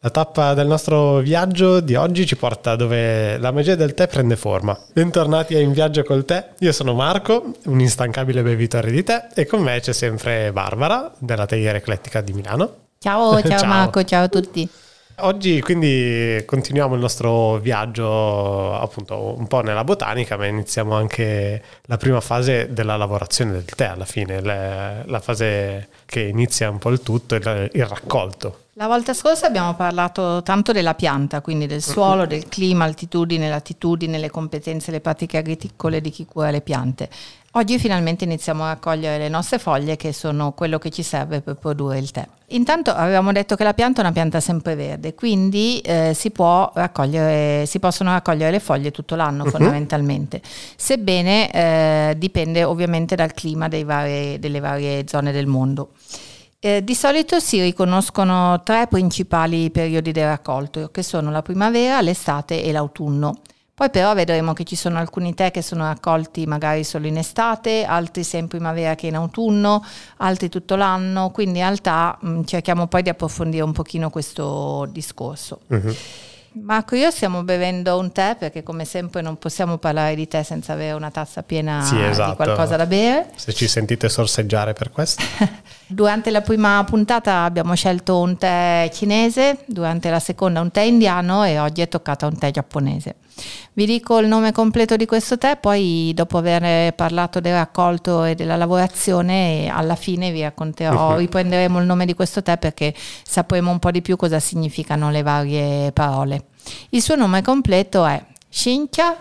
La tappa del nostro viaggio di oggi ci porta dove la magia del tè prende forma. Bentornati a In Viaggio col Tè. Io sono Marco, un instancabile bevitore di tè, e con me c'è sempre Barbara della Teiera Eclettica di Milano. Ciao, ciao, ciao. Marco, ciao a tutti. Oggi quindi continuiamo il nostro viaggio appunto un po' nella botanica, ma iniziamo anche la prima fase della lavorazione del tè alla fine, le, la fase che inizia un po' il tutto, il, il raccolto. La volta scorsa abbiamo parlato tanto della pianta, quindi del suolo, del clima, altitudine, latitudine, le competenze, le pratiche agricole di chi cura le piante. Oggi finalmente iniziamo a raccogliere le nostre foglie che sono quello che ci serve per produrre il tè. Intanto avevamo detto che la pianta è una pianta sempreverde, quindi eh, si, si, possono raccogliere le foglie tutto l'anno uh-huh. fondamentalmente, sebbene eh, dipende ovviamente dal clima varie, delle varie zone del mondo. Eh, di solito si riconoscono tre principali periodi di raccolto, che sono la primavera, l'estate e l'autunno. Poi però vedremo che ci sono alcuni tè che sono raccolti magari solo in estate, altri sia in primavera che in autunno, altri tutto l'anno, quindi in realtà mh, mm, cerchiamo poi di approfondire un pochino questo discorso. Uh-huh. Marco, io stiamo bevendo un tè perché come sempre non possiamo parlare di tè senza avere una tazza piena sì, esatto. di qualcosa da bere. Se ci sentite sorseggiare per questo. durante la prima puntata abbiamo scelto un tè cinese, durante la seconda un tè indiano e oggi è toccata un tè giapponese. Vi dico il nome completo di questo tè, poi dopo aver parlato del raccolto e della lavorazione, alla fine vi racconterò, riprenderemo il nome di questo tè perché sapremo un po' di più cosa significano le varie parole. Il suo nome completo è Shincha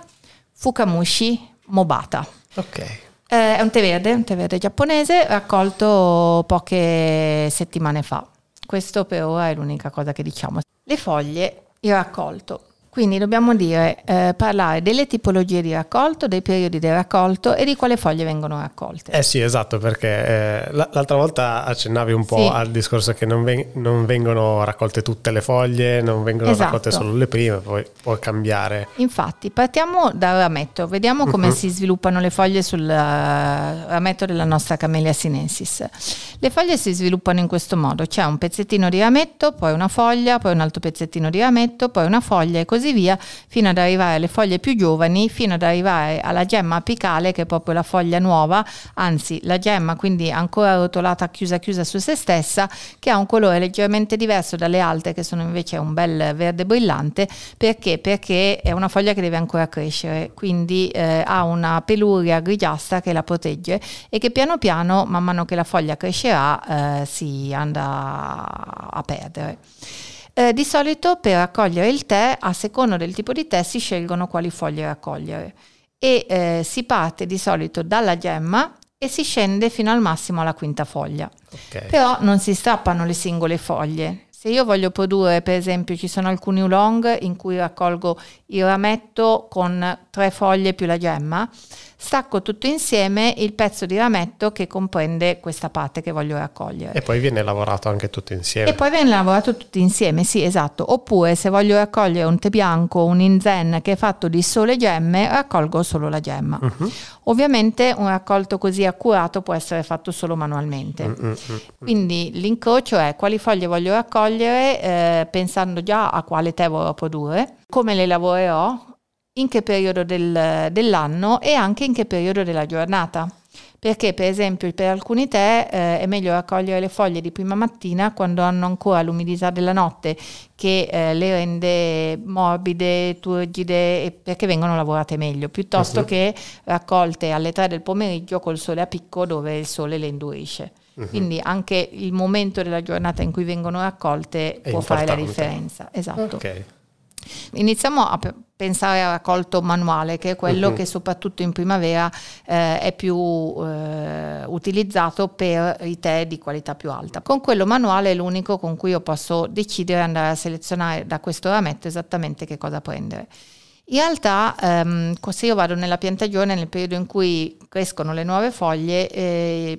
Fukamushi Mobata. Ok. Eh, è un tè verde, un tè verde giapponese, raccolto poche settimane fa. Questo per ora è l'unica cosa che diciamo. Le foglie, il raccolto. Quindi dobbiamo dire, eh, parlare delle tipologie di raccolto, dei periodi di raccolto e di quale foglie vengono raccolte. Eh sì, esatto, perché eh, l'altra volta accennavi un po' sì. al discorso che non, ven- non, vengono raccolte tutte le foglie, non vengono esatto. raccolte solo le prime, poi può cambiare. Infatti, partiamo dal rametto, vediamo come uh-huh. si sviluppano le foglie sul uh, rametto della nostra Camellia sinensis. Le foglie si sviluppano in questo modo, c'è un pezzettino di rametto, poi una foglia, poi un altro pezzettino di rametto, poi una foglia e così così via, fino ad arrivare alle foglie più giovani, fino ad arrivare alla gemma apicale che è proprio la foglia nuova, anzi la gemma quindi ancora rotolata chiusa chiusa su se stessa, che ha un colore leggermente diverso dalle altre che sono invece un bel verde brillante, perché? Perché è una foglia che deve ancora crescere, quindi eh, ha una peluria grigiastra che la protegge e che piano piano, man mano che la foglia crescerà, eh, si andrà a perdere. Eh, di solito per raccogliere il tè, a seconda del tipo di tè, si scelgono quali foglie raccogliere e eh, si parte di solito dalla gemma e si scende fino al massimo alla quinta foglia. Okay. Però non si strappano le singole foglie. Se io voglio produrre, per esempio, ci sono alcuni oolong in cui raccolgo il rametto con tre foglie più la gemma, stacco tutto insieme il pezzo di rametto che comprende questa parte che voglio raccogliere. E poi viene lavorato anche tutto insieme. E poi viene lavorato tutto insieme, sì, esatto. Oppure se voglio raccogliere un tè bianco, un inzen che è fatto di sole gemme, raccolgo solo la gemma. Uh-huh. Ovviamente un raccolto così accurato può essere fatto solo manualmente. Uh-huh. Quindi l'incrocio è quali foglie voglio raccogliere eh, pensando già a quale tè vorrò produrre, come le lavorerò, in che periodo del, dell'anno e anche in che periodo della giornata. Perché per esempio per alcuni tè eh, è meglio raccogliere le foglie di prima mattina quando hanno ancora l'umidità della notte che eh, le rende morbide, turgide perché vengono lavorate meglio, piuttosto uh-huh. che raccolte alle 3 del pomeriggio col sole a picco dove il sole le indurisce. Uh-huh. Quindi anche il momento della giornata in cui vengono raccolte è può importante. fare la differenza. Esatto. Okay. Iniziamo a pensare al raccolto manuale, che è quello uh-huh. che soprattutto in primavera eh, è più eh, utilizzato per i tè di qualità più alta. Con quello manuale è l'unico con cui io posso decidere andare a selezionare da questo rametto esattamente che cosa prendere. In realtà, ehm, se io vado nella piantagione, nel periodo in cui crescono le nuove foglie, eh,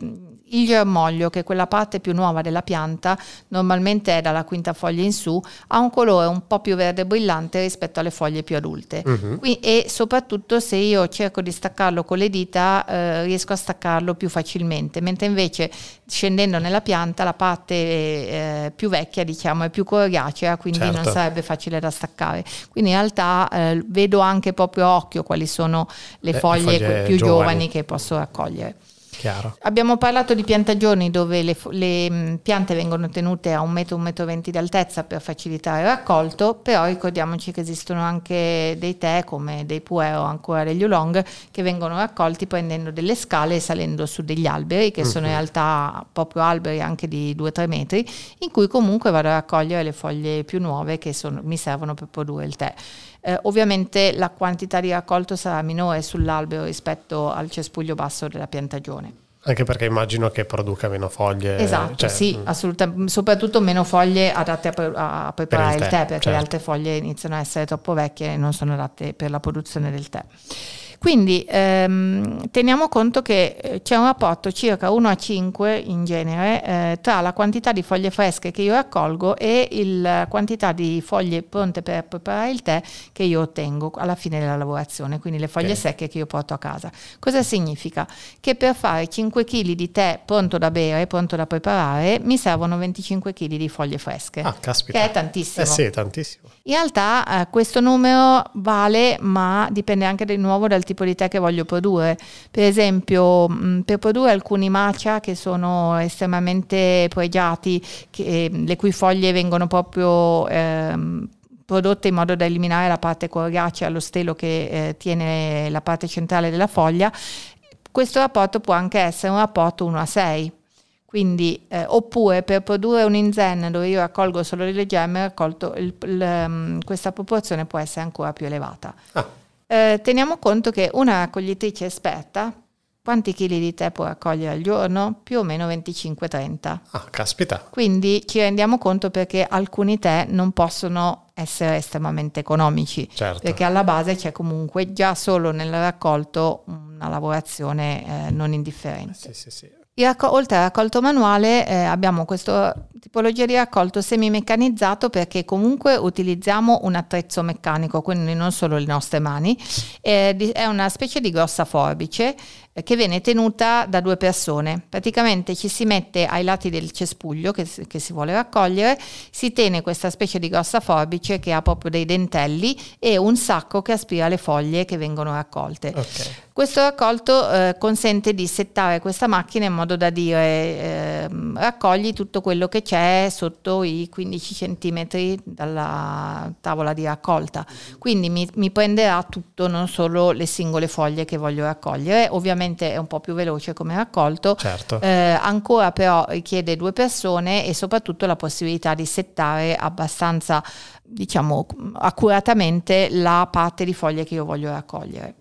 il germoglio, che è quella parte più nuova della pianta, normalmente è dalla quinta foglia in su, ha un colore un po' più verde brillante rispetto alle foglie più adulte. Uh-huh. Qui, e soprattutto se io cerco di staccarlo con le dita, eh, riesco a staccarlo più facilmente, mentre invece scendendo nella pianta la parte eh, più vecchia diciamo è più coriacea, quindi certo. non sarebbe facile da staccare. Quindi in realtà eh, vedo anche proprio a occhio quali sono le, le foglie, foglie, più giovani. giovani che posso raccogliere. Chiaro. Abbiamo parlato di piantagioni dove le, le, piante vengono tenute a un metro, un metro venti di altezza per facilitare il raccolto, però ricordiamoci che esistono anche dei tè come dei puer o ancora degli oolong che vengono raccolti prendendo delle scale e salendo su degli alberi che uh-huh. sono in mhm. realtà proprio alberi anche di 2-3 metri in cui comunque vado a raccogliere le foglie più nuove che sono, mi servono per produrre il tè. Eh, ovviamente la quantità di raccolto sarà minore sull'albero rispetto al cespuglio basso della piantagione. Anche perché immagino che produca meno foglie. Esatto, cioè, sì, mh. Mm. assolutamente, soprattutto meno foglie adatte a, pre- a preparare per il, tè, il tè, perché certo. le altre foglie iniziano a essere troppo vecchie e non sono adatte per la produzione del tè. Quindi ehm, teniamo conto che eh, c'è un rapporto circa 1 a 5 in genere eh, tra la quantità di foglie fresche che io raccolgo e la quantità di foglie pronte per preparare il tè che io ottengo alla fine della lavorazione, quindi le foglie okay. secche che io porto a casa. Cosa significa? Che per fare 5 kg di tè pronto da bere, pronto da preparare, mi servono 25 kg di foglie fresche. Ah, caspita. Che è tantissimo. Eh sì, tantissimo. In realtà eh, questo numero vale, ma dipende anche di nuovo dal tipo di tè che voglio produrre. Per esempio, mh, per produrre alcuni matcha che sono estremamente pregiati, che, le cui foglie vengono proprio ehm, prodotte in modo da eliminare la parte coriacea, lo stelo che eh, tiene la parte centrale della foglia, questo rapporto può anche essere un rapporto 1 a 6. Quindi, eh, oppure per produrre un inzen dove io raccolgo solo le gemme, il, il, ehm, questa proporzione può essere ancora più elevata. Ah. Eh, teniamo conto che una raccoglitrice esperta, quanti chili di tè può raccogliere al giorno? Più o meno 25-30. Ah, caspita. Quindi ci rendiamo conto perché alcuni tè non possono essere estremamente economici, certo. perché alla base c'è comunque già solo nel raccolto una lavorazione eh, non indifferente. Sì, sì, sì. Racco- oltre al raccolto manuale eh, abbiamo questa tipologia di raccolto semi-meccanizzato perché comunque utilizziamo un attrezzo meccanico, quindi non solo le nostre mani, eh, è una specie di grossa forbice eh, che viene tenuta da due persone. Praticamente ci si mette ai lati del cespuglio che, che, si vuole raccogliere, si tiene questa specie di grossa forbice che ha proprio dei dentelli e un sacco che aspira le foglie che vengono raccolte. Okay. Questo raccolto eh, consente di settare questa macchina in modo da dire eh, raccogli tutto quello che c'è sotto i 15 cm dalla tavola di raccolta. Quindi mi, mi prenderà tutto, non solo le singole foglie che voglio raccogliere. Ovviamente è un po' più veloce come raccolto, certo. eh, ancora però richiede due persone e soprattutto la possibilità di settare abbastanza diciamo accuratamente la parte di foglie che io voglio raccogliere.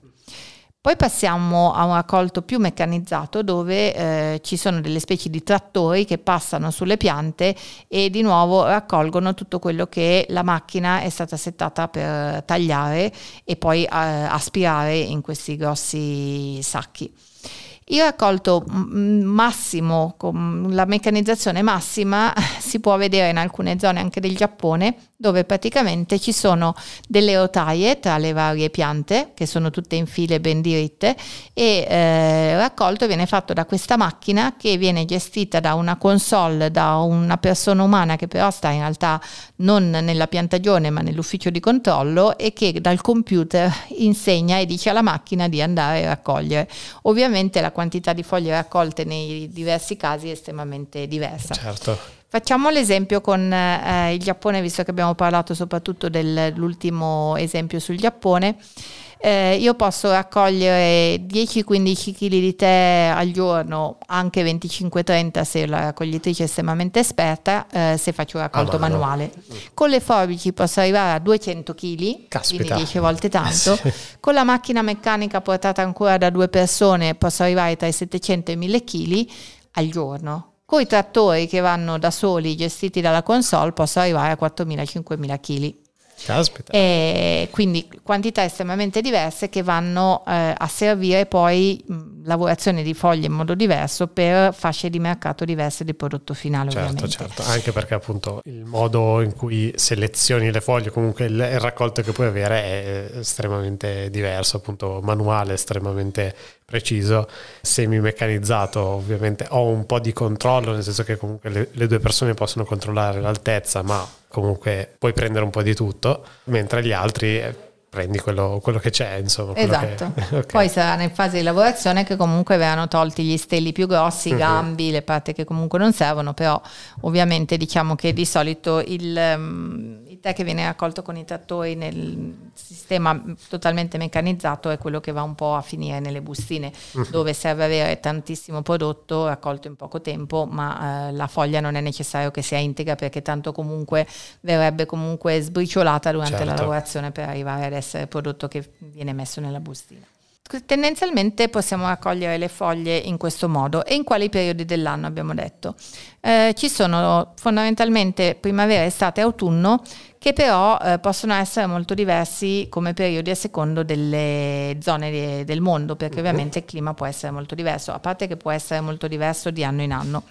Poi passiamo a un raccolto più meccanizzato dove eh, ci sono delle specie di trattori che passano sulle piante e di nuovo raccolgono tutto quello che la macchina è stata settata per tagliare e poi eh, aspirare in questi grossi sacchi. Il raccolto massimo, con la meccanizzazione massima, si può vedere in alcune zone anche del Giappone, dove praticamente ci sono delle rotaie tra le varie piante, che sono tutte in file ben diritte, e eh, il raccolto viene fatto da questa macchina che viene gestita da una console, da una persona umana che però sta in realtà non nella piantagione ma nell'ufficio di controllo e che dal computer insegna e dice alla macchina di andare a raccogliere. Ovviamente la quantità di foglie raccolte nei diversi casi è estremamente diversa. Certo. Facciamo l'esempio con eh, il Giappone, visto che abbiamo parlato soprattutto dell'ultimo esempio sul Giappone. Eh, io posso raccogliere 10-15 kg di tè al giorno, anche 25-30 se la raccoglitrice è estremamente esperta, eh, se faccio raccolto ah, manuale. No. Con le forbici posso arrivare a 200 kg, quindi 10 volte tanto. sì. Con la macchina meccanica portata ancora da due persone posso arrivare tra i 700 e i 1000 kg al giorno. Con i trattori che vanno da soli, gestiti dalla console, posso arrivare a 4.000-5.000 kg. Caspita. E quindi quantità estremamente diverse che vanno eh, a servire poi lavorazione di foglie in modo diverso per fasce di mercato diverse di prodotto finale. Certo, ovviamente. certo, anche perché appunto il modo in cui selezioni le foglie, comunque il, il raccolto che puoi avere è estremamente diverso, appunto manuale, estremamente preciso, semi meccanizzato ovviamente ho un po' di controllo, nel senso che comunque le, le due persone possono controllare l'altezza, ma comunque puoi prendere un po' di tutto, mentre gli altri eh, prendi quello, quello, che c'è, insomma. Esatto. Che... okay. Poi sarà in fase di lavorazione che comunque verranno tolti gli steli più grossi, i uh-huh. gambi, le parti che comunque non servono, però ovviamente diciamo che di solito il, um, il tè che viene raccolto con i trattori nel sistema totalmente meccanizzato è quello che va un po' a finire nelle bustine, uh-huh. dove serve avere tantissimo prodotto raccolto in poco tempo, ma uh, la foglia non è necessario che sia integra perché tanto comunque verrebbe comunque sbriciolata durante certo. la lavorazione per arrivare ad essere il prodotto che viene messo nella bustina. Tendenzialmente possiamo raccogliere le foglie in questo modo e in quali periodi dell'anno abbiamo detto. Eh, ci sono fondamentalmente primavera, estate e autunno che però eh, possono essere molto diversi come periodi a secondo delle zone de- del mondo, perché ovviamente il clima può essere molto diverso, a parte che può essere molto diverso di anno in anno.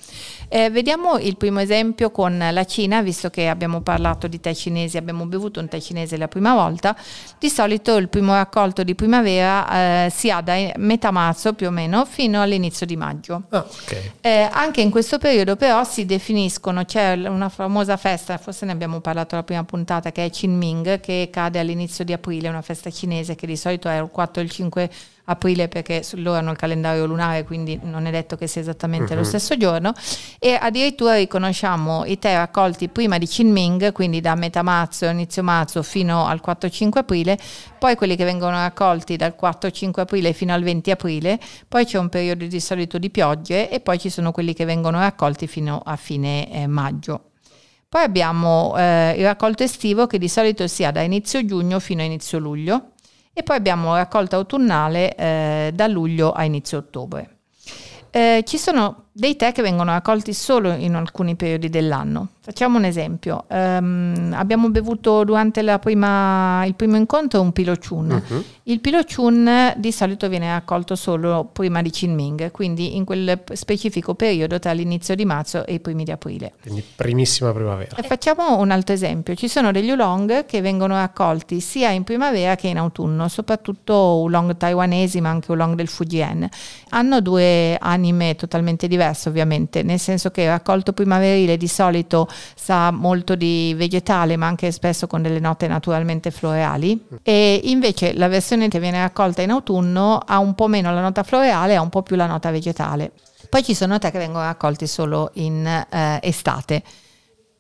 Eh, vediamo il primo esempio con la Cina, visto che abbiamo parlato di tè cinesi, abbiamo bevuto un tè cinese la prima volta, di solito il primo raccolto di primavera eh, si ha da metà marzo più o meno fino all'inizio di maggio. Oh, okay. Eh, anche in questo periodo però si definiscono, c'è una famosa festa, forse ne abbiamo parlato la prima puntata, puntata che è Qingming che cade all'inizio di aprile, una festa cinese che di solito è il 4 e il 5 aprile perché loro hanno il calendario lunare quindi non è detto che sia esattamente uh-huh. lo mhm. stesso giorno e addirittura riconosciamo i tè raccolti prima di Qingming quindi da metà marzo, inizio marzo fino al 4-5 aprile poi quelli che vengono raccolti dal 4-5 aprile fino al 20 aprile poi c'è un periodo di solito di piogge e poi ci sono quelli che vengono raccolti fino a fine eh, maggio poi abbiamo eh, il raccolto estivo che di solito si ha da inizio giugno fino a inizio luglio e poi abbiamo il raccolto autunnale eh, da luglio a inizio ottobre. Eh, ci sono dei tè che vengono raccolti solo in alcuni periodi dell'anno. Facciamo un esempio. Um, abbiamo bevuto durante prima, il primo incontro un pilociun. Uh-huh. Il pilociun di solito viene raccolto solo prima di Qingming, quindi in quel specifico periodo tra l'inizio di marzo e i primi di aprile. Quindi primissima primavera. E facciamo un altro esempio. Ci sono degli oolong che vengono raccolti sia in primavera che in autunno, soprattutto oolong taiwanesi ma anche oolong del Fujian. Hanno due anime totalmente diverse diverso ovviamente, nel senso che il raccolto primaverile di solito sa molto di vegetale ma anche spesso con delle note naturalmente floreali e invece la versione che viene raccolta in autunno ha un po' meno la nota floreale e ha un po' più la nota vegetale. Poi ci sono te che vengono raccolti solo in eh, estate.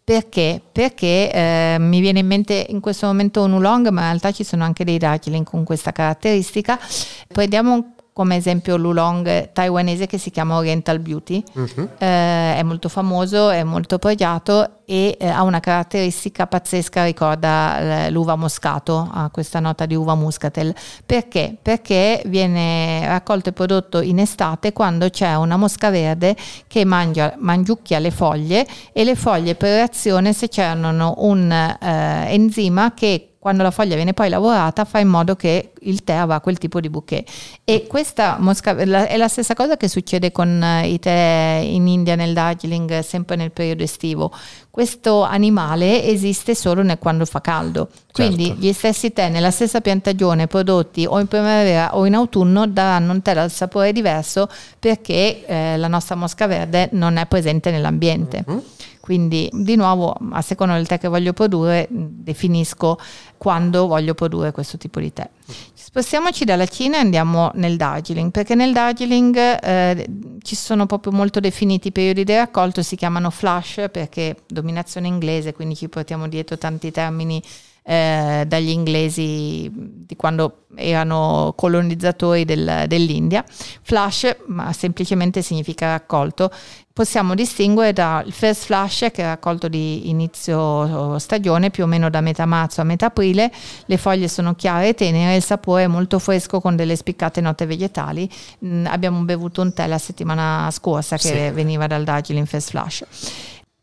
Perché? Perché eh, mi viene in mente in questo momento un oolong, ma in realtà ci sono anche dei darjeeling con questa caratteristica. Prendiamo come esempio l'ulong taiwanese che si chiama Oriental Beauty, uh-huh. eh, è molto famoso, è molto pregiato e eh, ha una caratteristica pazzesca, ricorda l'uva moscato, ha questa nota di uva muscatel. Perché? Perché viene raccolto e prodotto in estate quando c'è una mosca verde che mangia, mangiucchia le foglie e le foglie per reazione secernono un eh, enzima che quando la foglia viene poi lavorata fa in modo che il tè avrà quel tipo di bouquet. E questa mosca è la stessa cosa che succede con eh, i tè in India, nel Darjeeling, sempre nel periodo estivo. Questo animale esiste solo nel, quando fa caldo. Quindi certo. gli stessi tè nella stessa piantagione prodotti o in primavera o in autunno daranno un tè dal sapore diverso perché eh, la nostra mosca verde non è presente nell'ambiente. Mm-hmm. Quindi di nuovo, a seconda del tè che voglio produrre, definisco quando voglio produrre questo tipo di tè. Spostiamoci dalla Cina e andiamo nel Darjeeling, perché nel Darjeeling eh, ci sono proprio molto definiti periodi di raccolto, si chiamano flash perché dominazione inglese, quindi ci portiamo dietro tanti termini eh, dagli inglesi di quando erano colonizzatori del, dell'India. Flash ma semplicemente significa raccolto. Possiamo distinguere dal first flash che è raccolto di inizio stagione più o meno da metà marzo a metà aprile, le foglie sono chiare e tenere, il sapore è molto fresco con delle spiccate note vegetali. Mm, abbiamo bevuto un tè la settimana scorsa che sì. veniva dal Darjeeling First Flash.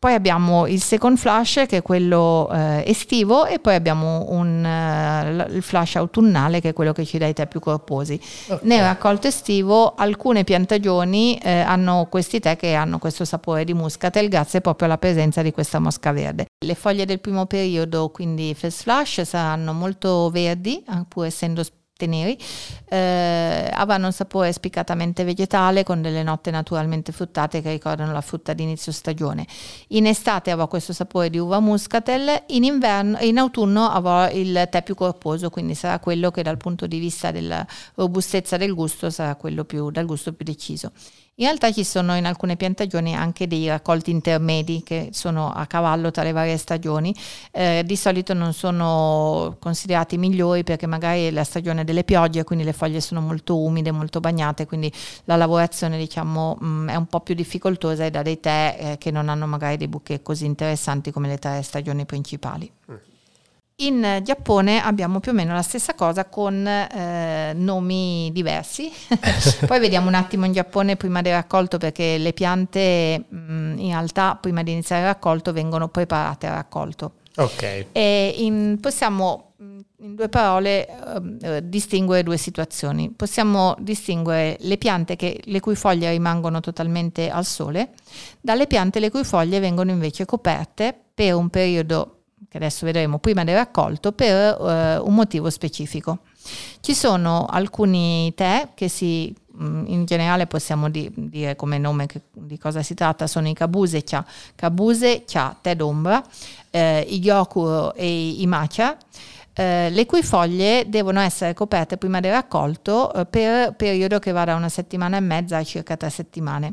Poi abbiamo il second flush che è quello eh, estivo e poi abbiamo un, uh, il flush autunnale che è quello che ci dà i tè più corposi. Okay. Nel raccolto estivo alcune piantagioni eh, hanno questi tè che hanno questo sapore di muscatel grazie proprio alla presenza di questa mosca verde. Le foglie del primo periodo, quindi first flush, saranno molto verdi, pur essendo neri, eh, avranno un sapore spiccatamente vegetale con delle note naturalmente fruttate che ricordano la frutta di inizio stagione. In estate avrò questo sapore di uva muscatel, in, inverno, in autunno avrò il tè più corposo, quindi sarà quello che dal punto di vista della robustezza del gusto sarà quello più, dal gusto più deciso. In realtà ci sono in alcune piantagioni anche dei raccolti intermedi che sono a cavallo tra le varie stagioni. Eh, di solito non sono considerati migliori perché magari è la stagione delle piogge, quindi le foglie sono molto umide, molto bagnate, quindi la lavorazione diciamo mh, mm, è un po' più difficoltosa e da dei tè eh, che non hanno magari dei bouquet così interessanti come le tre stagioni principali. Mm. In Giappone abbiamo più o meno la stessa cosa con eh, nomi diversi. Poi vediamo un attimo in Giappone prima del raccolto perché le piante mh, mm, in realtà prima di iniziare il raccolto vengono preparate al raccolto. Ok. In, possiamo mm, in due parole eh, distinguere due situazioni. Possiamo distinguere le piante che, le cui foglie rimangono totalmente al sole dalle piante le cui foglie vengono invece coperte per un periodo che adesso vedremo prima del raccolto, per uh, un motivo specifico. Ci sono alcuni tè che si, mm, in generale possiamo di, dire come nome che, di cosa si tratta, sono i Kabuse Cha, Kabuse Cha, tè d'ombra, eh, i Gyokuro e i Macha, eh, le cui foglie devono essere coperte prima del raccolto eh, per periodo che va da una settimana e mezza a circa tre settimane.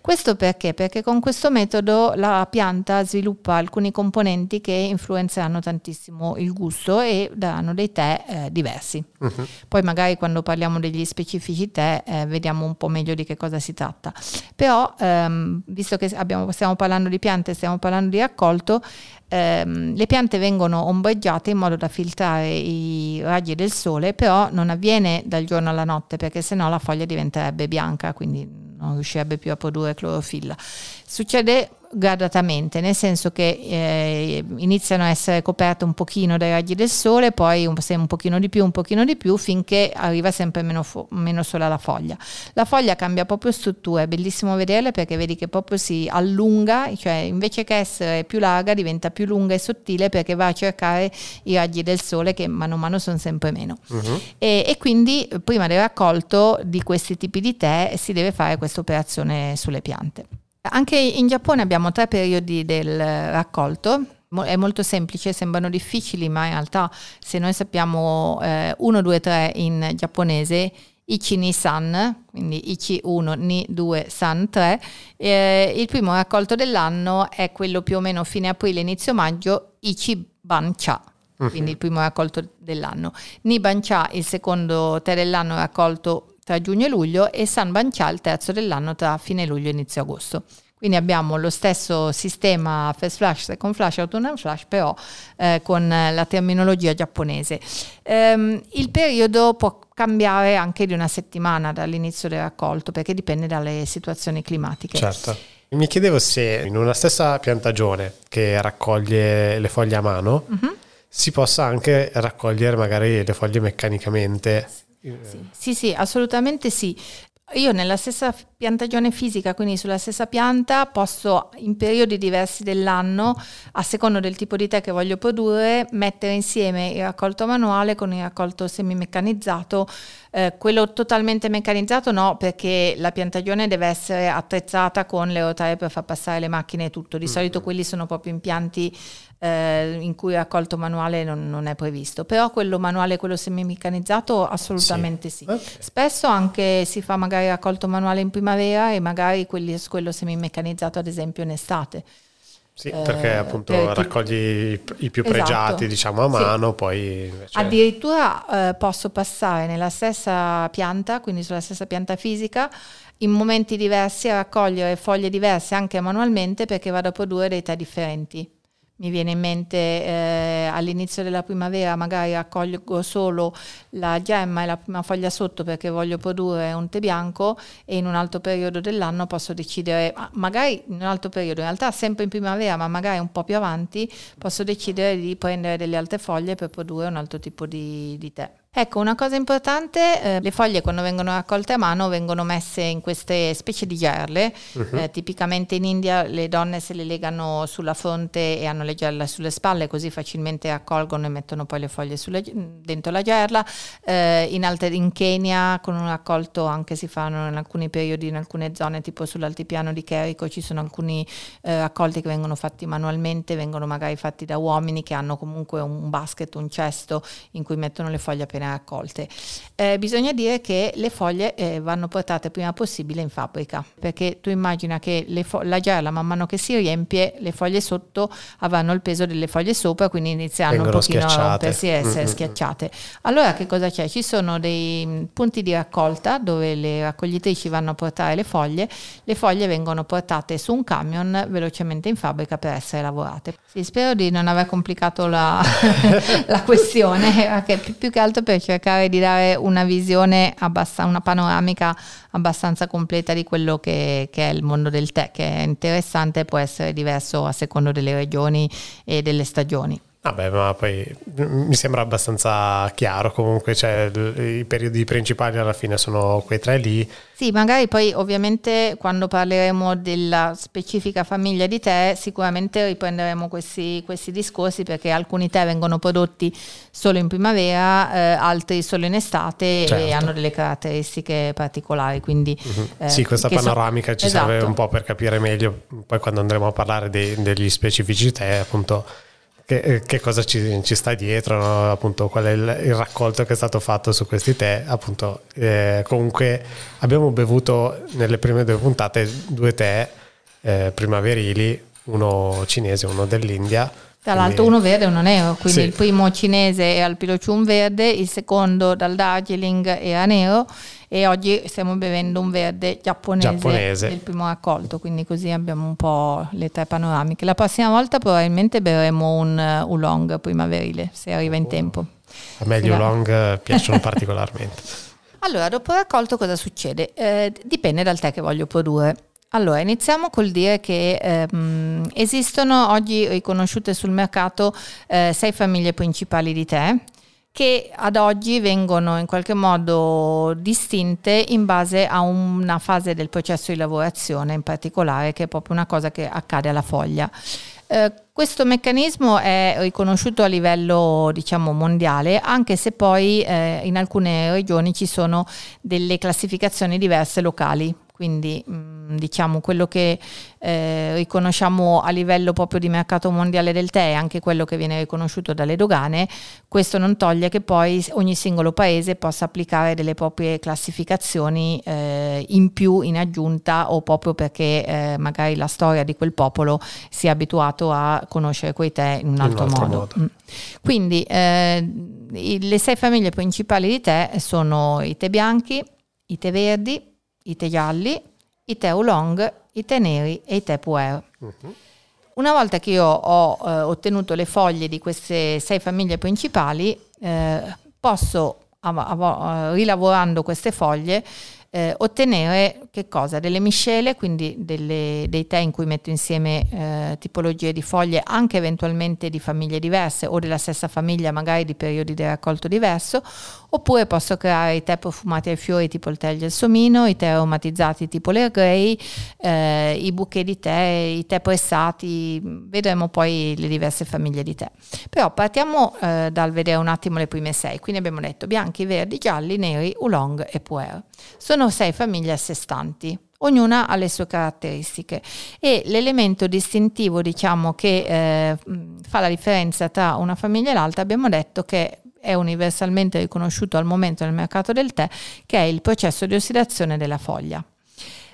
Questo perché? Perché con questo metodo la pianta sviluppa alcuni componenti che influenzeranno tantissimo il gusto e daranno dei tè eh, diversi. Uh-huh. Poi magari quando parliamo degli specifici tè eh, vediamo un po' meglio di che cosa si tratta. Però ehm, visto che abbiamo, stiamo parlando di piante, stiamo parlando di raccolto, ehm, le piante vengono ombreggiate in modo da filtrare i raggi del sole, però non avviene dal giorno alla notte perché sennò la foglia diventerebbe bianca, quindi non riuscirebbe più a produrre clorofilla. Succede gradatamente, nel senso che eh, iniziano a essere coperte un pochino dai raggi del sole, poi un, un pochino di più, un pochino di più, finché arriva sempre meno, fo- meno sola la foglia. La foglia cambia proprio struttura, è bellissimo vederla perché vedi che proprio si allunga, cioè invece che essere più larga diventa più lunga e sottile perché va a cercare i raggi del sole che mano a mano sono sempre meno. Uh-huh. E, e quindi prima del raccolto di questi tipi di tè si deve fare questa operazione sulle piante. Anche in Giappone abbiamo tre periodi del raccolto. È molto semplice, sembrano difficili, ma in realtà se noi sappiamo 1, 2, 3 in giapponese, Ichi ni san, quindi Ichi 1, Ni 2, San 3. Eh, il primo raccolto dell'anno è quello più o meno fine aprile, inizio maggio, Ichi ban cha, uh-huh. quindi il primo raccolto dell'anno. Ni ban cha, il secondo tè dell'anno raccolto tra giugno e luglio e San Bancia il terzo dell'anno tra fine luglio e inizio agosto. Quindi abbiamo lo stesso sistema first flash, second flash, autumnal flash, però eh, con la terminologia giapponese. Ehm, il periodo può cambiare anche di una settimana dall'inizio del raccolto perché dipende dalle situazioni climatiche. Certo. Mi chiedevo se in una stessa piantagione che raccoglie le foglie a mano uh-huh. si possa anche raccogliere magari le foglie meccanicamente sì, sì, sì, assolutamente sì. Io nella stessa piantagione fisica, quindi sulla stessa pianta, posso in periodi diversi dell'anno, a seconda del tipo di tè che voglio produrre, mettere insieme il raccolto manuale con il raccolto semimeccanizzato. Eh, quello totalmente meccanizzato no, perché la piantagione deve essere attrezzata con le rotaie per far passare le macchine e tutto. Di mm-hmm. solito quelli sono proprio impianti eh, in cui raccolto manuale non, non, è previsto, però quello manuale, quello semimeccanizzato assolutamente sì. sì. Okay. Spesso anche si fa magari raccolto manuale in primavera e magari quelli, quello semimeccanizzato ad esempio in estate. Sì, perché eh, appunto per raccogli i, i più esatto. pregiati diciamo a mano, sì. poi... Invece... Addirittura eh, posso passare nella stessa pianta, quindi sulla stessa pianta fisica, in momenti diversi a raccogliere foglie diverse anche manualmente perché vado a produrre dei tè differenti mi viene in mente eh, all'inizio della primavera magari raccolgo solo la gemma e la prima foglia sotto perché voglio produrre un tè bianco e in un altro periodo dell'anno posso decidere, magari in un altro periodo, in realtà sempre in primavera ma magari un po' più avanti, posso decidere di prendere delle altre foglie per produrre un altro tipo di, di tè. Ecco, una cosa importante, eh, le foglie quando vengono raccolte a mano vengono messe in queste specie di gerle, uh-huh. eh, tipicamente in India le donne se le legano sulla fronte e hanno le gerle sulle spalle così facilmente raccolgono e mettono poi le foglie sulle, dentro la gerla, eh, in, altre, in Kenya con un raccolto anche si fanno in alcuni periodi in alcune zone tipo sull'altipiano di Cherico ci sono alcuni eh, raccolti che vengono fatti manualmente, vengono magari fatti da uomini che hanno comunque un basket, un cesto in cui mettono le foglie appena appena raccolte. Eh, bisogna dire che le foglie eh, vanno portate prima possibile in fabbrica, perché tu immagina che fo- la gialla man mano che si riempie, le foglie sotto avranno il peso delle foglie sopra, quindi inizieranno un pochino a rompersi e essere mm-hmm. schiacciate. Allora che cosa c'è? Ci sono dei punti di raccolta dove le raccoglitrici vanno a portare le foglie, le foglie vengono portate su un camion velocemente in fabbrica per essere lavorate. Sì, spero di non aver complicato la, la questione, più che altro per cercare di dare una visione, abbast- una panoramica abbastanza completa di quello che, che, è il mondo del tè, che è interessante può essere diverso a secondo delle regioni e delle stagioni. Vabbè, ma poi mi sembra abbastanza chiaro comunque, cioè i periodi principali alla fine sono quei tre lì. Sì, magari poi ovviamente quando parleremo della specifica famiglia di tè sicuramente riprenderemo questi, questi discorsi perché alcuni tè vengono prodotti solo in primavera, eh, altri solo in estate certo. e hanno delle caratteristiche particolari. Quindi, uh-huh. eh, sì, questa panoramica so- ci esatto. serve un po' per capire meglio, poi quando andremo a parlare dei, degli specifici tè appunto che, eh, che cosa ci, ci, sta dietro, no? appunto qual è il, il, raccolto che è stato fatto su questi tè. Appunto, eh, comunque abbiamo bevuto nelle prime due puntate due tè eh, primaverili, uno cinese e uno dell'India. Tra l'altro uno verde e uno nero, quindi sì. il primo cinese è al Pilocium verde, il secondo dal Darjeeling era nero e oggi stiamo bevendo un verde giapponese, giapponese. del primo raccolto, quindi così abbiamo un po' le tre panoramiche. La prossima volta probabilmente berremo un uh, oolong primaverile, se arriva in tempo. A me gli oolong eh, piacciono particolarmente. Allora, dopo il raccolto cosa succede? Eh, dipende dal tè che voglio produrre. Allora, iniziamo col dire che ehm, esistono oggi riconosciute sul mercato eh, sei famiglie principali di tè che ad oggi vengono in qualche modo distinte in base a una fase del processo di lavorazione in particolare, che è proprio una cosa che accade alla foglia. Eh, questo meccanismo è riconosciuto a livello diciamo, mondiale, anche se poi eh, in alcune regioni ci sono delle classificazioni diverse locali. Quindi mh, mm, diciamo quello che eh, riconosciamo a livello proprio di mercato mondiale del tè, anche quello che viene riconosciuto dalle dogane, questo non toglie che poi ogni singolo paese possa applicare delle proprie classificazioni eh, in più, in aggiunta o proprio perché eh, magari la storia di quel popolo si è abituato a conoscere quei tè in un altro, in un altro modo. modo. Mm. Quindi eh, le sei famiglie principali di tè sono i tè bianchi, i tè verdi, i tè gialli, i tè oolong, i tè neri e i tè puer. Uh-huh. Una volta che io ho eh, ottenuto le foglie di queste sei famiglie principali, eh, posso, av- av- rilavorando queste foglie, eh, ottenere che cosa? Delle miscele, quindi delle, dei tè in cui metto insieme eh, tipologie di foglie, anche eventualmente di famiglie diverse o della stessa famiglia, magari di periodi di raccolto diverso, oppure posso creare i tè profumati ai fiori tipo il tè al gelsomino, i tè aromatizzati tipo l'Air Grey, eh, i bouquet di tè, i tè pressati, vedremo poi le diverse famiglie di tè. Però partiamo eh, dal vedere un attimo le prime sei, quindi abbiamo detto bianchi, verdi, gialli, neri, oolong e puer. Sono sei famiglie a sé stanti. Ognuna ha le sue caratteristiche e l'elemento distintivo, diciamo, che eh, fa la differenza tra una famiglia e l'altra, abbiamo detto che è universalmente riconosciuto al momento nel mercato del tè, che è il processo di ossidazione della foglia.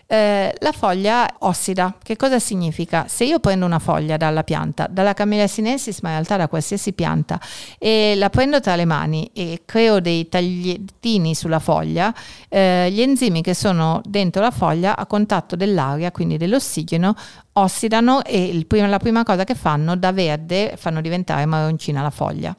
Eh, la foglia ossida, che cosa significa? Se io prendo una foglia dalla pianta, dalla Camellia sinensis, ma in realtà da qualsiasi pianta, e la prendo tra le mani e creo dei tagliettini sulla foglia, eh, gli enzimi che sono dentro la foglia a contatto dell'aria, quindi dell'ossigeno, ossidano e il, la prima cosa che fanno da verde fanno diventare marroncina la foglia.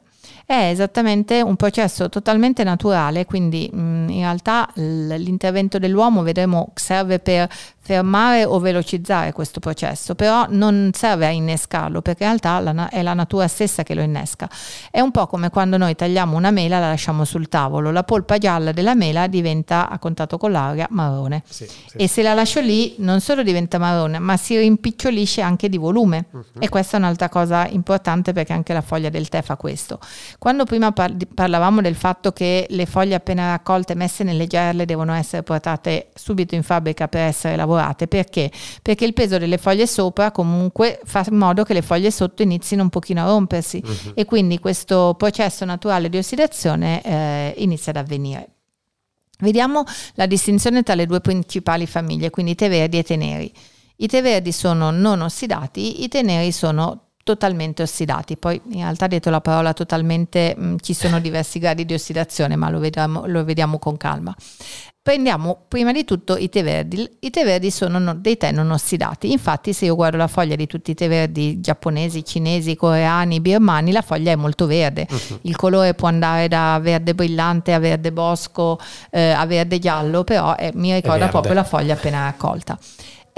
È esattamente un processo totalmente naturale, quindi in realtà l'intervento dell'uomo vedremo serve per fermare o velocizzare questo processo, però non serve a innescarlo perché in realtà è la natura stessa che lo innesca. È un po' come quando noi tagliamo una mela e la lasciamo sul tavolo, la polpa gialla della mela diventa a contatto con l'aria marrone sì, sì. e se la lascio lì non solo diventa marrone ma si rimpicciolisce anche di volume uh-huh. e questa è un'altra cosa importante perché anche la foglia del tè fa questo. Quando prima par- parlavamo del fatto che le foglie appena raccolte messe nelle gerle devono essere portate subito in fabbrica per essere lavorate, lavorate. Perché? Perché il peso delle foglie sopra comunque fa in modo che le foglie sotto inizino un pochino a rompersi uh-huh. e quindi questo processo naturale di ossidazione eh, inizia ad avvenire. Vediamo la distinzione tra le due principali famiglie, quindi i tè verdi e i tè neri. I tè verdi sono non ossidati, i tè neri sono totalmente ossidati. Poi in realtà dietro la parola totalmente mh, mm, ci sono diversi gradi di ossidazione, ma lo vediamo, lo vediamo con calma. Prendiamo prima di tutto i tè verdi. I tè verdi sono dei tè non ossidati. Infatti, se io guardo la foglia di tutti i tè verdi giapponesi, cinesi, coreani, birmani, la foglia è molto verde. Uh-huh. Il colore può andare da verde brillante a verde bosco eh, a verde giallo, però eh, mi ricorda proprio la foglia appena raccolta.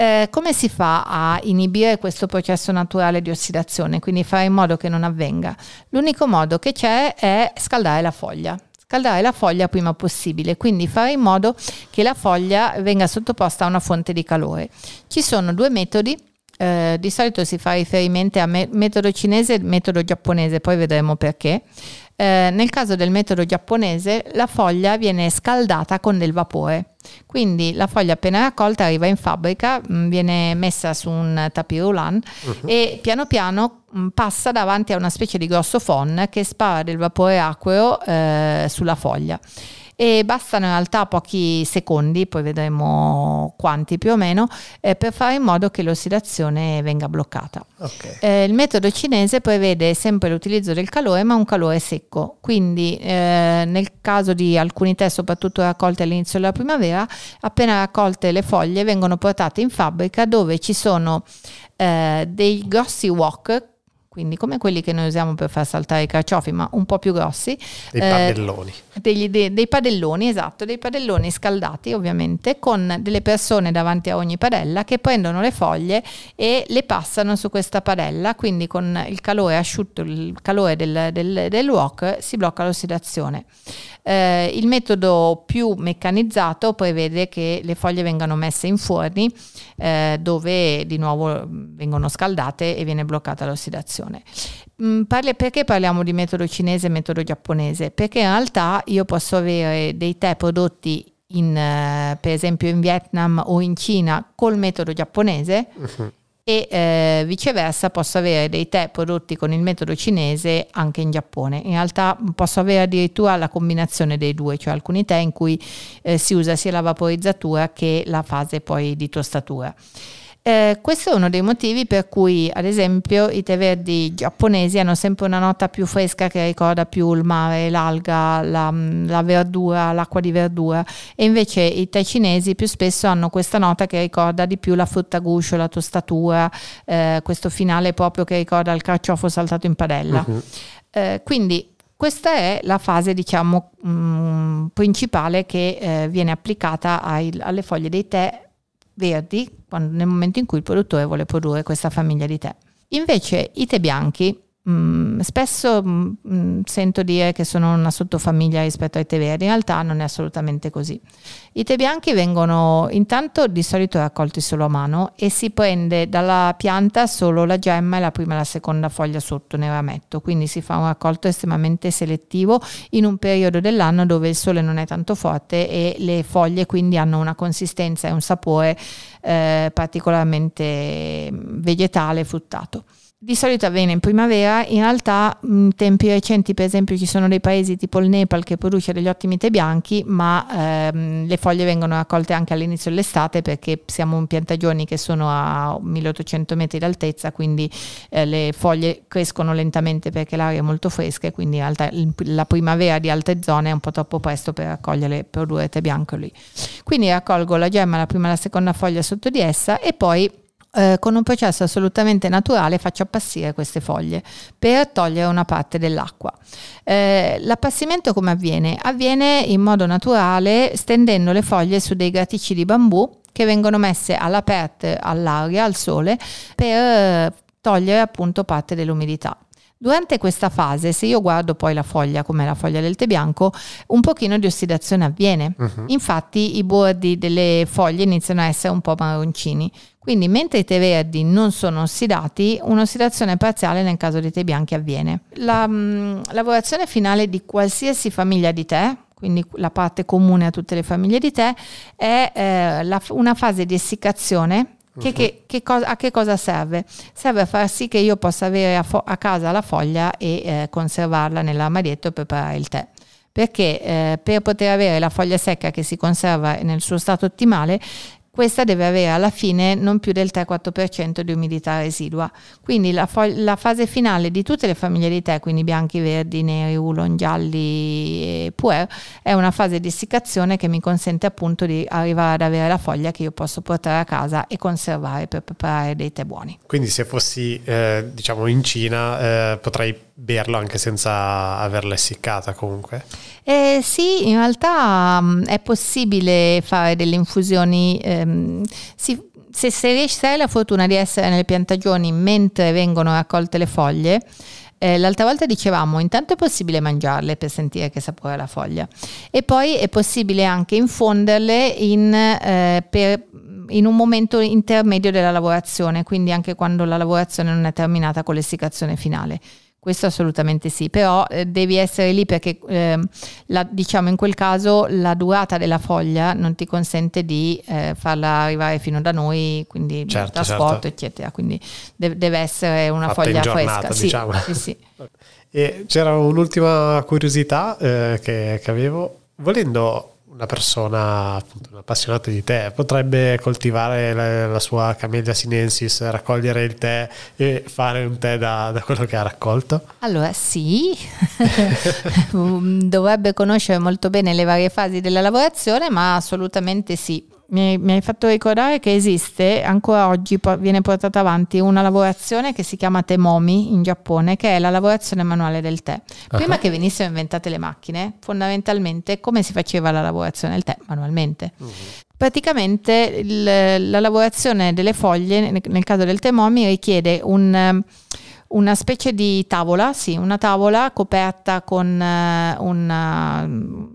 Eh, come si fa a inibire questo processo naturale di ossidazione, quindi fare in modo che non avvenga? L'unico modo che c'è è scaldare la foglia scaldare la foglia prima possibile, quindi fare in modo che la foglia venga sottoposta a una fonte di calore. Ci sono due metodi eh, di solito si fa riferimento a me- metodo cinese e metodo giapponese, poi vedremo perché. Eh, nel caso del metodo giapponese la foglia viene scaldata con del vapore, quindi la foglia appena raccolta arriva in fabbrica, mm, viene messa su un tapis roulant uh-huh. e piano piano mm, passa davanti a una specie di grosso phon che spara del vapore acqueo eh, sulla foglia e bastano in realtà pochi secondi, poi vedremo quanti più o meno, eh, per fare in modo che l'ossidazione venga bloccata. Okay. Eh, il metodo cinese prevede sempre l'utilizzo del calore, ma un calore secco, quindi eh, nel caso di alcuni tè, soprattutto raccolti all'inizio della primavera, appena raccolte le foglie vengono portate in fabbrica dove ci sono eh, dei grossi wok quindi come quelli che noi usiamo per far saltare i carciofi, ma un po' più grossi. Dei padelloni. Eh, degli, dei, dei, padelloni, esatto, dei padelloni scaldati ovviamente, con delle persone davanti a ogni padella che prendono le foglie e le passano su questa padella, quindi con il calore asciutto, il calore del, del, del wok si blocca l'ossidazione. Eh, il metodo più meccanizzato prevede che le foglie vengano messe in forni eh, dove di nuovo vengono scaldate e viene bloccata l'ossidazione. Mm, parli, perché parliamo di metodo cinese e metodo giapponese? Perché in realtà io posso avere dei tè prodotti in, eh, per esempio in Vietnam o in Cina col metodo giapponese uh-huh e eh, viceversa posso avere dei tè prodotti con il metodo cinese anche in Giappone. In realtà posso avere addirittura la combinazione dei due, cioè alcuni tè in cui eh, si usa sia la vaporizzatura che la fase poi di tostatura. Eh, questo è uno dei motivi per cui, ad esempio, i tè verdi giapponesi hanno sempre una nota più fresca che ricorda più il mare, l'alga, la, la verdura, l'acqua di verdura, e invece i tè cinesi più spesso hanno questa nota che ricorda di più la frutta guscio, la tostatura, eh, questo finale proprio che ricorda il carciofo saltato in padella. Uh-huh. Eh, quindi questa è la fase, diciamo, mh, mm, principale che eh, viene applicata ai, alle foglie dei tè verdi nel momento in cui il produttore vuole produrre questa famiglia di tè. Invece i tè bianchi Mm, spesso mm, mm, sento dire che sono una sottofamiglia rispetto ai tè verdi, in realtà non è assolutamente così. I tè bianchi vengono intanto di solito raccolti solo a mano e si prende dalla pianta solo la gemma e la prima e la seconda foglia sotto nel rametto, quindi si fa un raccolto estremamente selettivo in un periodo dell'anno dove il sole non è tanto forte e le foglie quindi hanno una consistenza e un sapore eh, particolarmente vegetale fruttato. Di solito avviene in primavera, in realtà in tempi recenti per esempio ci sono dei paesi tipo il Nepal che produce degli ottimi tè bianchi, ma ehm, le foglie vengono raccolte anche all'inizio dell'estate perché siamo in piantagioni che sono a 1800 metri d'altezza, quindi eh, le foglie crescono lentamente perché l'aria è molto fresca e quindi in realtà la primavera di alte zone è un po' troppo presto per raccogliere e produrre tè bianco lì. Quindi raccolgo la gemma, la prima e la seconda foglia sotto di essa e poi eh, con un processo assolutamente naturale faccio appassire queste foglie per togliere una parte dell'acqua. Eh, l'appassimento come avviene? Avviene in modo naturale stendendo le foglie su dei graticci di bambù che vengono messe all'aperto all'aria, al sole, per togliere appunto parte dell'umidità. Durante questa fase, se io guardo poi la foglia, come la foglia del tè bianco, un pochino di ossidazione avviene. Uh-huh. Infatti i bordi delle foglie iniziano a essere un po' marroncini. Quindi mentre i tè verdi non sono ossidati, un'ossidazione parziale nel caso dei tè bianchi avviene. La mh, mm, lavorazione finale di qualsiasi famiglia di tè, quindi la parte comune a tutte le famiglie di tè, è eh, la, una fase di essiccazione che, che, che cosa, a che cosa serve? Serve a far sì che io possa avere a, fo- a casa la foglia e eh, conservarla nell'armadietto e preparare il tè perché eh, per poter avere la foglia secca che si conserva nel suo stato ottimale questa deve avere alla fine non più del 3-4% di umidità residua. Quindi la, fo- la, fase finale di tutte le famiglie di tè, quindi bianchi, verdi, neri, oolong, gialli e puer, è una fase di essiccazione che mi consente appunto di arrivare ad avere la foglia che io posso portare a casa e conservare per preparare dei tè buoni. Quindi se fossi eh, diciamo in Cina eh, potrei berlo anche senza averla essiccata comunque? Eh, sì, in realtà um, è possibile fare delle infusioni. Ehm, si, se, se, se hai la fortuna di essere nelle piantagioni mentre vengono raccolte le foglie, eh, l'altra volta dicevamo, intanto è possibile mangiarle per sentire che sapore ha la foglia e poi è possibile anche infonderle in, eh, per, in, un momento intermedio della lavorazione, quindi anche quando la lavorazione non è terminata con l'essiccazione finale. Questo assolutamente sì, però eh, devi essere lì perché eh, la, diciamo in quel caso la durata della foglia non ti consente di eh, farla arrivare fino da noi, quindi certo, trasporto certo. eccetera, quindi de- deve essere una Fatta foglia giornata, fresca. Diciamo. Sì, sì, E c'era un'ultima curiosità eh, che, che avevo, volendo una persona, appunto, un appassionato di tè, potrebbe coltivare la, la, sua Camellia sinensis, raccogliere il tè e fare un tè da, da quello che ha raccolto? Allora sì, dovrebbe conoscere molto bene le varie fasi della lavorazione, ma assolutamente sì mi, mi, hai fatto ricordare che esiste ancora oggi, viene portata avanti una lavorazione che si chiama Temomi in Giappone, che è la lavorazione manuale del tè. Prima uh-huh. che venissero inventate le macchine, fondamentalmente come si faceva la lavorazione del tè? Manualmente. Uh-huh. Praticamente il, la lavorazione delle foglie, nel, nel caso del Temomi, richiede un una specie di tavola, sì, una tavola coperta con uh, un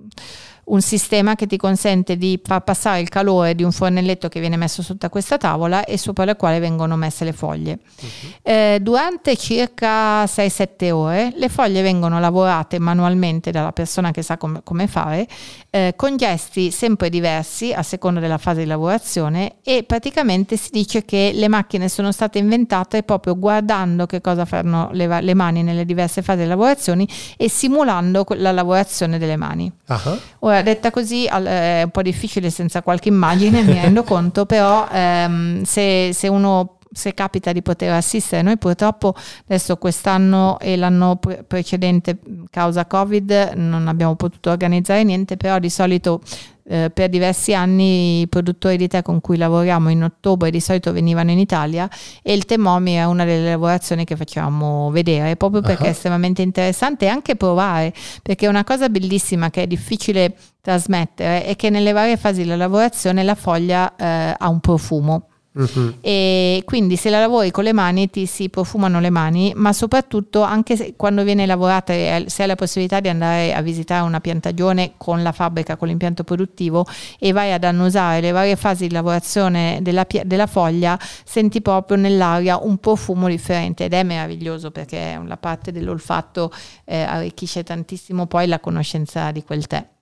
un sistema che ti consente di far passare il calore di un fornelletto che viene messo sotto questa tavola e sopra la quale vengono messe le foglie. Uh-huh. Eh, durante circa 6-7 ore le foglie vengono lavorate manualmente dalla persona che sa com- come fare, eh, con gesti sempre diversi a seconda della fase di lavorazione e praticamente si dice che le macchine sono state inventate proprio guardando che cosa fanno le, va- le mani nelle diverse fasi di lavorazione e simulando la lavorazione delle mani. Uh-huh. Ora, Ora, detta così è un po' difficile senza qualche immagine, mi rendo conto, però ehm, se, se uno se capita di poter assistere. Noi purtroppo adesso quest'anno e l'anno pre- precedente, causa Covid, non abbiamo potuto organizzare niente, però di solito eh, per diversi anni i produttori di tè con cui lavoriamo in ottobre di solito venivano in Italia e il Temomi è una delle lavorazioni che facciamo vedere proprio perché uh-huh. è estremamente interessante e anche provare perché è una cosa bellissima che è difficile trasmettere è che nelle varie fasi della lavorazione la foglia eh, ha un profumo Uh-huh. E quindi se la lavori con le mani ti si profumano le mani, ma soprattutto anche se, quando viene lavorata, se hai la possibilità di andare a visitare una piantagione con la fabbrica, con l'impianto produttivo e vai ad annusare le varie fasi di lavorazione della, della foglia, senti proprio nell'aria un profumo differente ed è meraviglioso perché la parte dell'olfatto eh, arricchisce tantissimo poi la conoscenza di quel tè.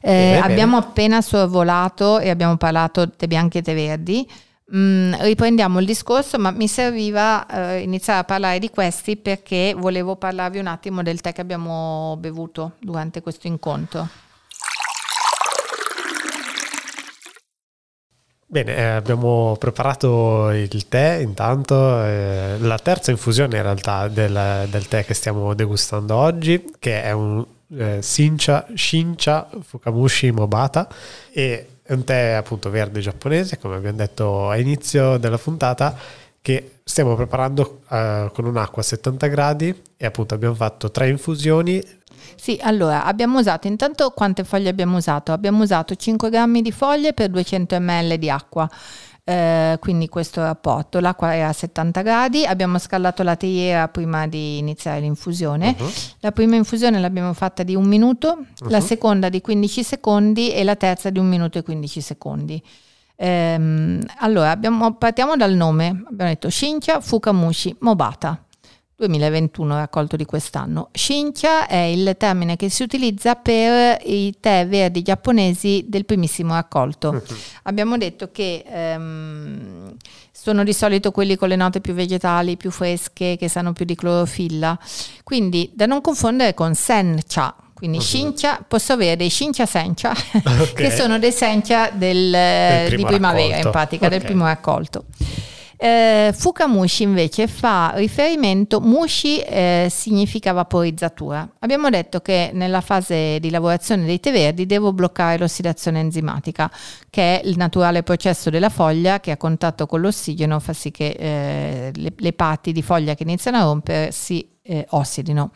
Eh, abbiamo appena sorvolato e abbiamo parlato tè bianchi e tè verdi, Mm, riprendiamo il discorso, ma mi serviva eh, iniziare a parlare di questi perché volevo parlarvi un attimo del tè che abbiamo bevuto durante questo incontro. Bene, eh, abbiamo preparato il tè intanto, eh, la terza infusione in realtà del, del, tè che stiamo degustando oggi, che è un eh, Shincha, Shincha Fukamushi Mobata e è un tè appunto verde giapponese, come abbiamo detto a inizio della puntata, che stiamo preparando uh, con un'acqua a 70 gradi e appunto abbiamo fatto tre infusioni. Sì, allora abbiamo usato intanto quante foglie abbiamo usato? Abbiamo usato 5 grammi di foglie per 200 ml di acqua. Eh, quindi questo rapporto. L'acqua era a 70 gradi, abbiamo scaldato la teiera prima di iniziare l'infusione. Uh-huh. La prima infusione l'abbiamo fatta di un minuto, uh-huh. la seconda di 15 secondi e la terza di un minuto e 15 secondi. Ehm, allora, abbiamo, partiamo dal nome, abbiamo detto Shincia Fukamushi Mobata. 2021 raccolto di quest'anno. Shincia è il termine che si utilizza per i tè verdi giapponesi del primissimo raccolto. Uh-huh. Abbiamo detto che ehm, sono di solito quelli con le note più vegetali, più fresche, che sanno più di clorofilla. Quindi da non confondere con sencha, quindi uh-huh. Posso avere dei Shincia Sencha, okay. che sono dei Sencha del, del di primavera, raccolto. in pratica, okay. del primo raccolto. Eh, Fukamushi invece fa riferimento, mushi eh, significa vaporizzatura. Abbiamo detto che nella fase di lavorazione dei tè verdi devo bloccare l'ossidazione enzimatica, che è il naturale processo della foglia che a contatto con l'ossigeno fa sì che eh, le, le, parti di foglia che iniziano a rompersi eh, ossidino.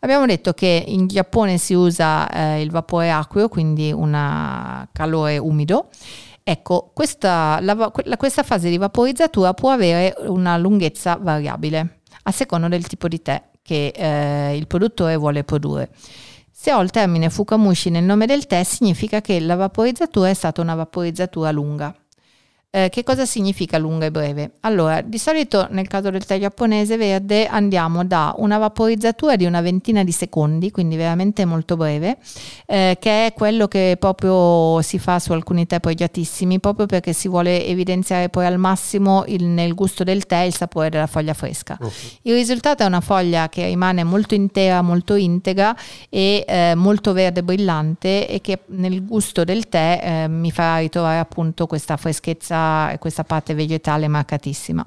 Abbiamo detto che in Giappone si usa eh, il vapore acqueo, quindi un calore umido Ecco, questa, la, questa fase di vaporizzatura può avere una lunghezza variabile a seconda del tipo di tè che eh, il produttore vuole produrre. Se ho il termine Fukamushi nel nome del tè, significa che la vaporizzatura è stata una vaporizzatura lunga. Eh, che cosa significa lunga e breve? Allora, di solito nel caso del tè giapponese verde andiamo da una vaporizzatura di una ventina di secondi, quindi veramente molto breve, eh, che è quello che proprio si fa su alcuni tè pregiatissimi, proprio perché si vuole evidenziare poi al massimo il, nel gusto del tè il sapore della foglia fresca. Okay. Il risultato è una foglia che rimane molto intera, molto integra e eh, molto verde brillante e che nel gusto del tè eh, mi farà ritrovare appunto questa freschezza questa, questa parte vegetale marcatissima.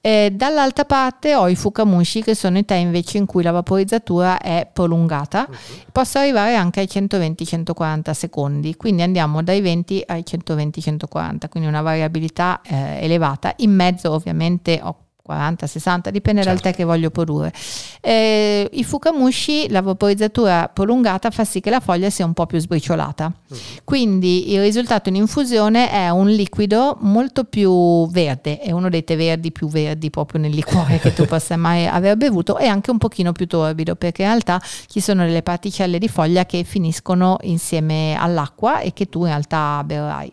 E dall'altra parte ho i fukamushi che sono i tè invece in cui la vaporizzatura è prolungata, uh-huh. posso arrivare anche ai 120-140 secondi, quindi andiamo dai 20 ai 120-140, quindi una variabilità eh, elevata. In mezzo ovviamente ho 40, 60, dipende certo. dal tè che voglio produrre. Eh, I fukamushi, la vaporizzatura prolungata fa sì che la foglia sia un po' più sbriciolata. Mm. Quindi il risultato in infusione è un liquido molto più verde, è uno dei tè verdi più verdi proprio nel liquore che tu possa mai aver bevuto e anche un pochino più torbido perché in realtà ci sono delle particelle di foglia che finiscono insieme all'acqua e che tu in realtà berrai.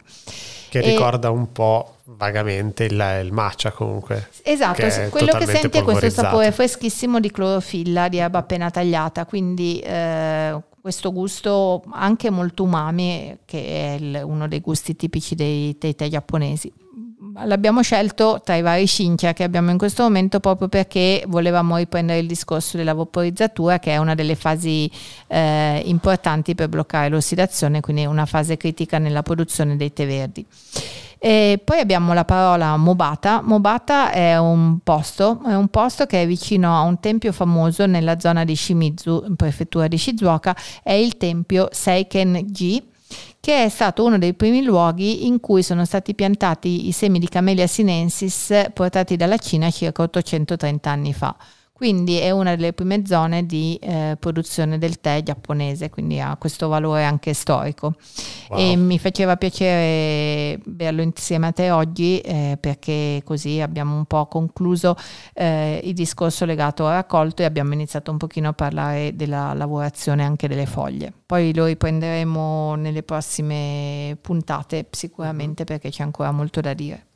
Che e ricorda un po' vagamente il, il matcha comunque. Esatto, che quello che senti è questo sapore freschissimo di clorofilla, di erba appena tagliata, quindi eh, questo gusto anche molto umami che è il, uno dei gusti tipici dei, tè giapponesi. L'abbiamo scelto tra i vari shincha che abbiamo in questo momento proprio perché volevamo riprendere il discorso della vaporizzatura che è una delle fasi eh, importanti per bloccare l'ossidazione, quindi una fase critica nella produzione dei tè verdi. E poi abbiamo la parola Mobata. Mobata è un posto, è un posto che è vicino a un tempio famoso nella zona di Shimizu, in prefettura di Shizuoka, è il tempio Seiken-ji che è stato uno dei primi luoghi in cui sono stati piantati i semi di Camellia sinensis portati dalla Cina circa 830 anni fa. Quindi è una delle prime zone di eh, produzione del tè giapponese, quindi ha questo valore anche storico. Wow. E mi faceva piacere berlo insieme a te oggi eh, perché così abbiamo un po' concluso eh, il discorso legato al raccolto e abbiamo iniziato un pochino a parlare della lavorazione anche delle foglie. Poi lo riprenderemo nelle prossime puntate sicuramente mm-hmm. perché c'è ancora molto da dire.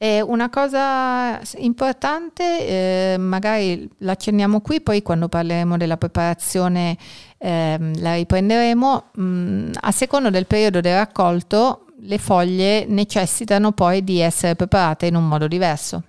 E una cosa importante, eh, magari l'accenniamo qui, poi quando parleremo della preparazione eh, la riprenderemo, mh, mm, a secondo del periodo del raccolto le foglie necessitano poi di essere preparate in un modo diverso.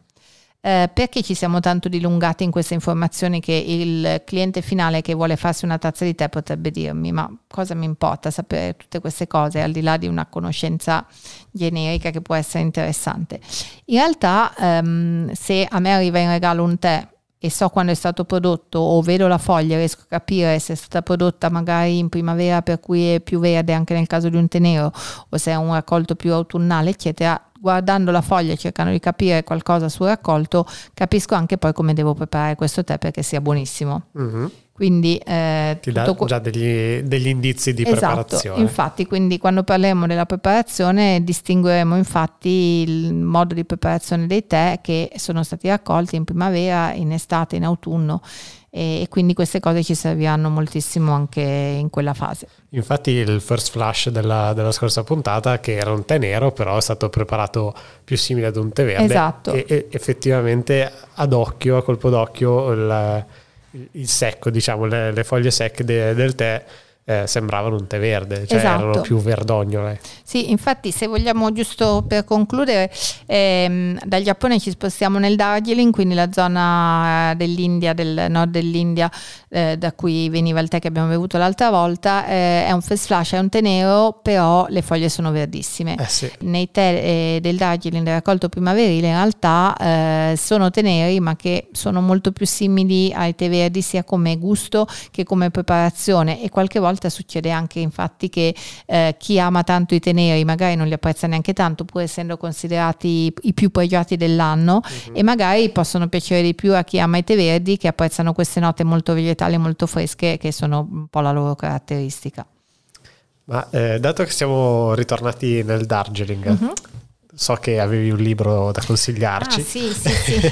Eh, perché ci siamo tanto dilungati in queste informazioni che il cliente finale che vuole farsi una tazza di tè potrebbe dirmi ma cosa mi importa sapere tutte queste cose al di là di una conoscenza generica che può essere interessante. In realtà ehm, se a me arriva in regalo un tè e so quando è stato prodotto o vedo la foglia riesco a capire se è stata prodotta magari in primavera per cui è più verde anche nel caso di un tenero o se è un raccolto più autunnale eccetera guardando la foglia e cercando di capire qualcosa sul raccolto capisco anche poi come devo preparare questo tè perché sia buonissimo mm-hmm. Quindi eh, ti dà que- già degli, degli, indizi di esatto, preparazione. Infatti, quindi quando parleremo della preparazione distingueremo infatti il modo di preparazione dei tè che sono stati raccolti in primavera, in estate, in autunno e, e quindi queste cose ci serviranno moltissimo anche in quella fase. Infatti il first flash della, della, scorsa puntata che era un tè nero però è stato preparato più simile ad un tè verde esatto. e, e effettivamente ad occhio, a colpo d'occhio il il secco, diciamo, le, le foglie secche de, del tè eh, sembravano un tè verde, cioè esatto. erano più verdognole. Sì, infatti se vogliamo giusto per concludere, ehm, dal Giappone ci spostiamo nel Darjeeling, quindi la zona eh, dell'India, del nord dell'India, eh, da cui veniva il tè che abbiamo bevuto l'altra volta, eh, è un first flash, è un tè nero, però le foglie sono verdissime. Eh sì. Nei tè eh, del Darjeeling del raccolto primaverile in realtà sono tè neri, ma che sono molto più simili ai tè verdi sia come gusto che come preparazione e qualche volta volta succede anche infatti che eh, chi ama tanto i teneri magari non li apprezza neanche tanto pur essendo considerati i più pregiati dell'anno uh-huh. e magari possono piacere di più a chi ama i tè verdi che apprezzano queste note molto vegetali molto fresche che sono un po' la loro caratteristica. Ma eh, dato che siamo ritornati nel Darjeeling, uh-huh. so che avevi un libro da consigliarci. Ah, sì, sì, sì,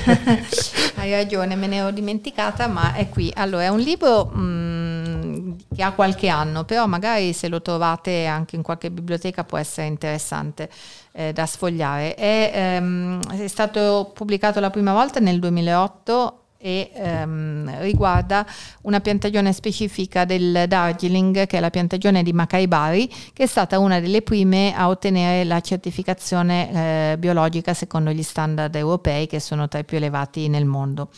hai ragione, me ne ero dimenticata, ma è qui. Allora, è un libro mh, mm, che ha qualche anno, però magari se lo trovate anche in qualche biblioteca può essere interessante eh, da sfogliare. È, ehm, è stato pubblicato la prima volta nel 2008 e ehm, riguarda una piantagione specifica del Darjeeling che è la piantagione di Macaibari che è stata una delle prime a ottenere la certificazione eh, biologica secondo gli standard europei che sono tra i più elevati nel mondo.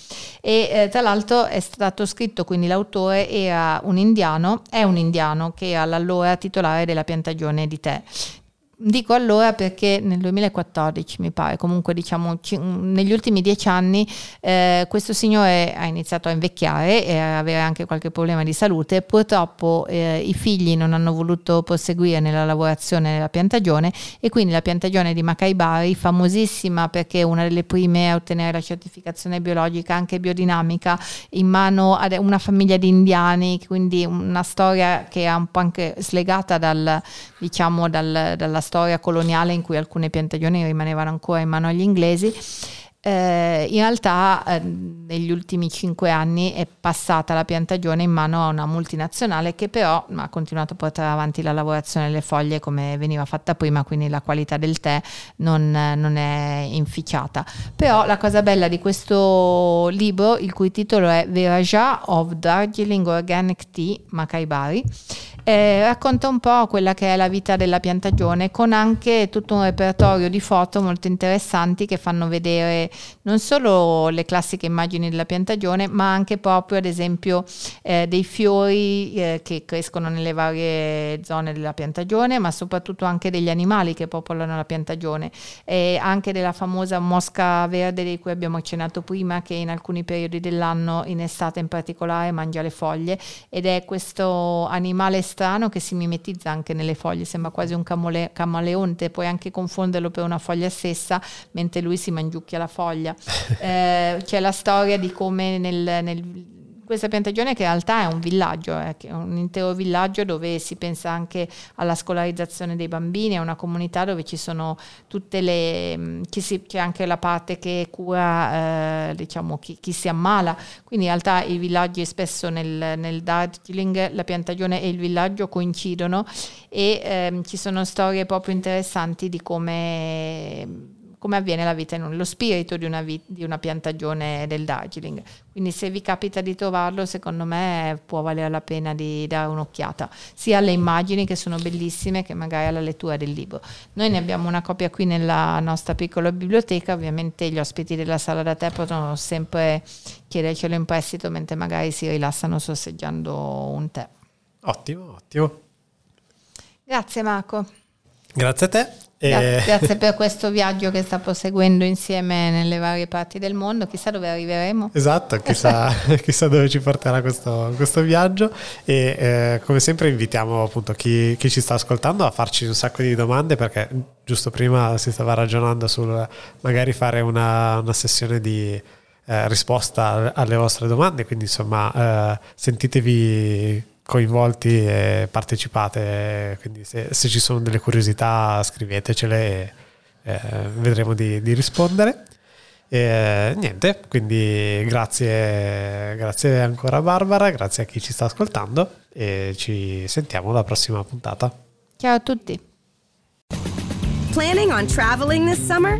E eh, tra l'altro è stato scritto quindi l'autore era un indiano è un indiano che era l'allora titolare della piantagione di tè Dico allora perché nel 2014 mi pare, comunque diciamo c- negli ultimi dieci anni eh, questo signore ha iniziato a invecchiare e a avere anche qualche problema di salute, purtroppo eh, i figli non hanno voluto proseguire nella lavorazione della piantagione e quindi la piantagione di Macaibari, famosissima perché è una delle prime a ottenere la certificazione biologica anche biodinamica in mano a una famiglia di indiani, quindi una storia che è un po' anche slegata dal, diciamo, dal, dalla storia coloniale in cui alcune piantagioni rimanevano ancora in mano agli inglesi. Eh, in realtà eh, negli ultimi cinque anni è passata la piantagione in mano a una multinazionale che però ha continuato a portare avanti la lavorazione delle foglie come veniva fatta prima, quindi la qualità del tè non, non è inficiata. Però la cosa bella di questo libro, il cui titolo è Viraja of Darjeeling Organic Tea Macaibari, eh, racconta un po' quella che è la vita della piantagione con anche tutto un repertorio di foto molto interessanti che fanno vedere non solo le classiche immagini della piantagione ma anche proprio ad esempio eh, dei fiori eh, che crescono nelle varie zone della piantagione ma soprattutto anche degli animali che popolano la piantagione. E anche della famosa mosca verde di cui abbiamo accennato prima che in alcuni periodi dell'anno in estate in particolare mangia le foglie. Ed è questo animale strano che si mimetizza anche nelle foglie, sembra quasi un camole- camaleonte, puoi anche confonderlo per una foglia stessa, mentre lui si mangiucchia la foglia. Eh, c'è la storia di come nel, nel questa piantagione che in realtà è un villaggio, eh, è un intero villaggio dove si pensa anche alla scolarizzazione dei bambini, è una comunità dove ci sono tutte le, mm, si, c'è anche la parte che cura eh, diciamo, chi, chi, si ammala, quindi in realtà i villaggi spesso nel, nel Darjeeling, la piantagione e il villaggio coincidono e ehm, ci sono storie proprio interessanti di come come avviene la vita in un, lo spirito di una, vi, di una piantagione del Darjeeling. Quindi se vi capita di trovarlo, secondo me può valere la pena di dare un'occhiata, sia alle immagini che sono bellissime che magari alla lettura del libro. Noi ne abbiamo una copia qui nella nostra piccola biblioteca, ovviamente gli ospiti della sala da tè possono sempre chiedercelo in prestito mentre magari si rilassano sorseggiando un tè. Ottimo, ottimo. Grazie Marco. Grazie a te. E... Grazie per questo viaggio che sta proseguendo insieme nelle varie parti del mondo. Chissà dove arriveremo. Esatto, chissà, chissà dove ci porterà questo, questo viaggio. E eh, come sempre invitiamo appunto chi, chi, ci sta ascoltando a farci un sacco di domande perché giusto prima si stava ragionando sul magari fare una, una sessione di eh, risposta alle vostre domande. Quindi insomma eh, sentitevi coinvolti e partecipate, quindi se, se ci sono delle curiosità scrivetecele e eh, vedremo di, di rispondere. E, niente, quindi grazie, grazie ancora Barbara, grazie a chi ci sta ascoltando e ci sentiamo alla prossima puntata. Ciao a tutti. Planning on traveling this summer?